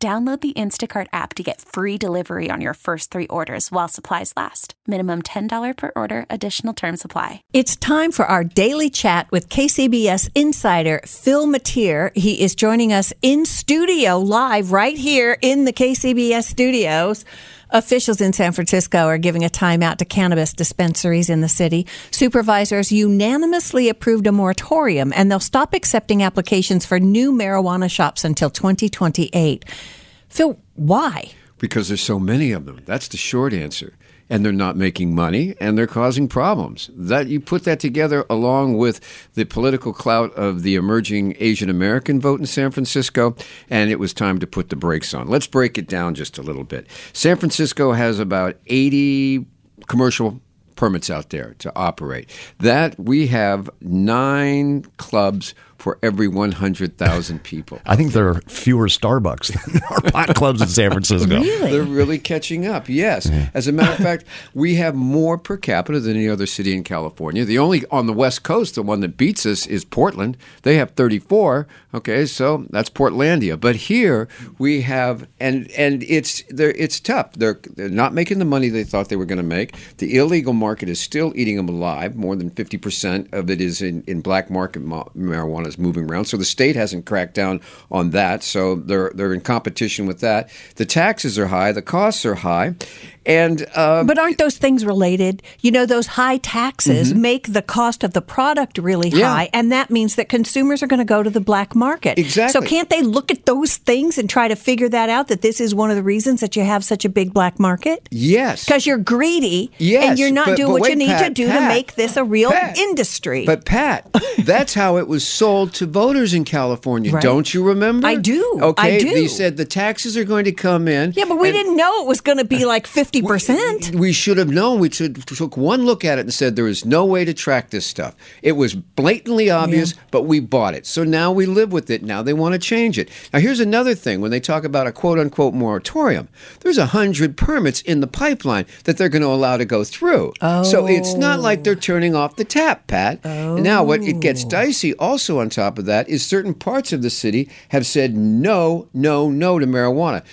Download the Instacart app to get free delivery on your first three orders while supplies last. Minimum $10 per order, additional term supply. It's time for our daily chat with KCBS insider Phil Matier. He is joining us in studio live right here in the KCBS studios. Officials in San Francisco are giving a timeout to cannabis dispensaries in the city. Supervisors unanimously approved a moratorium and they'll stop accepting applications for new marijuana shops until 2028. Phil, why? Because there's so many of them. That's the short answer. And they're not making money and they're causing problems. That you put that together along with the political clout of the emerging Asian American vote in San Francisco, and it was time to put the brakes on. Let's break it down just a little bit. San Francisco has about 80 commercial permits out there to operate. That we have nine clubs for every 100,000 people. I think there are fewer Starbucks than there are pot clubs in San Francisco. Really? They're really catching up. Yes. As a matter of fact, we have more per capita than any other city in California. The only on the West Coast, the one that beats us is Portland. They have 34. Okay, so that's Portlandia. But here we have, and and it's they're, it's tough. They're they're not making the money they thought they were going to make. The illegal market is still eating them alive. More than 50 percent of it is in, in black market ma- marijuana is moving around. So the state hasn't cracked down on that. So they're they're in competition with that. The taxes are high. The costs are high. And uh, But aren't those things related? You know, those high taxes make the cost of the product really Mm-hmm. Yeah. high, and that means that consumers are going to go to the black market. Exactly. So can't they look at those things and try to figure that out? That this is one of the reasons that you have such a big black market yes, because you're greedy Yes, and you're not but- doing but what you wait, need to Pat, do to make this a real Pat, industry. But Pat, that's how it was sold to voters in California. Right. Don't you remember? I do. Okay, I do. they said the taxes are going to come in. yeah, but we and didn't know it was going to be like fifty percent. We should have known. We should, took one look at it and said there is no way to track this stuff. It was blatantly obvious, but we bought it. So now we live with it. Now they want to change it. Now here's another thing. When they talk about a quote unquote moratorium, there's a hundred permits in the pipeline that they're going to allow to go through. Oh. So it's not oh. like they're turning off the tap, Pat. Oh. Now what it gets oh. dicey also on top of that is certain parts of the city have said no, no, no to marijuana.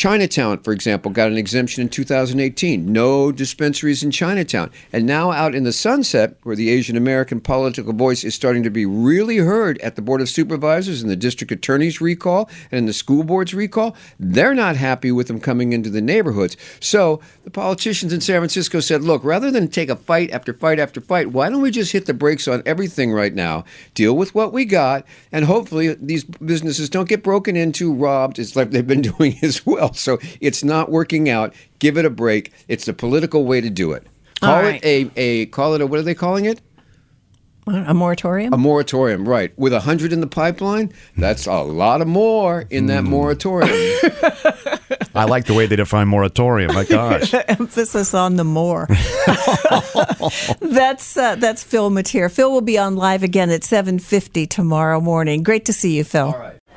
Chinatown, for example, got an exemption in 2018. No dispensaries in Chinatown. And now, out in the sunset, where the Asian American political voice is starting to be really heard at the Board of Supervisors and the district attorney's recall and the school board's recall, they're not happy with them coming into the neighborhoods. So the politicians in San Francisco said, look, rather than take a fight after fight after fight, why don't we just hit the brakes on everything right now, deal with what we got, and hopefully these businesses don't get broken into, robbed. It's like they've been doing as well. So it's not working out. Give it a break. It's the political way to do it. Call All right. it a, a call it a what are they calling it? A moratorium. A moratorium, right? With a hundred in the pipeline, that's a lot of more in that moratorium. I like the way they define moratorium. My gosh. emphasis on the more. that's uh, that's Phil Matier. Phil will be on live again at seven fifty tomorrow morning. Great to see you, Phil.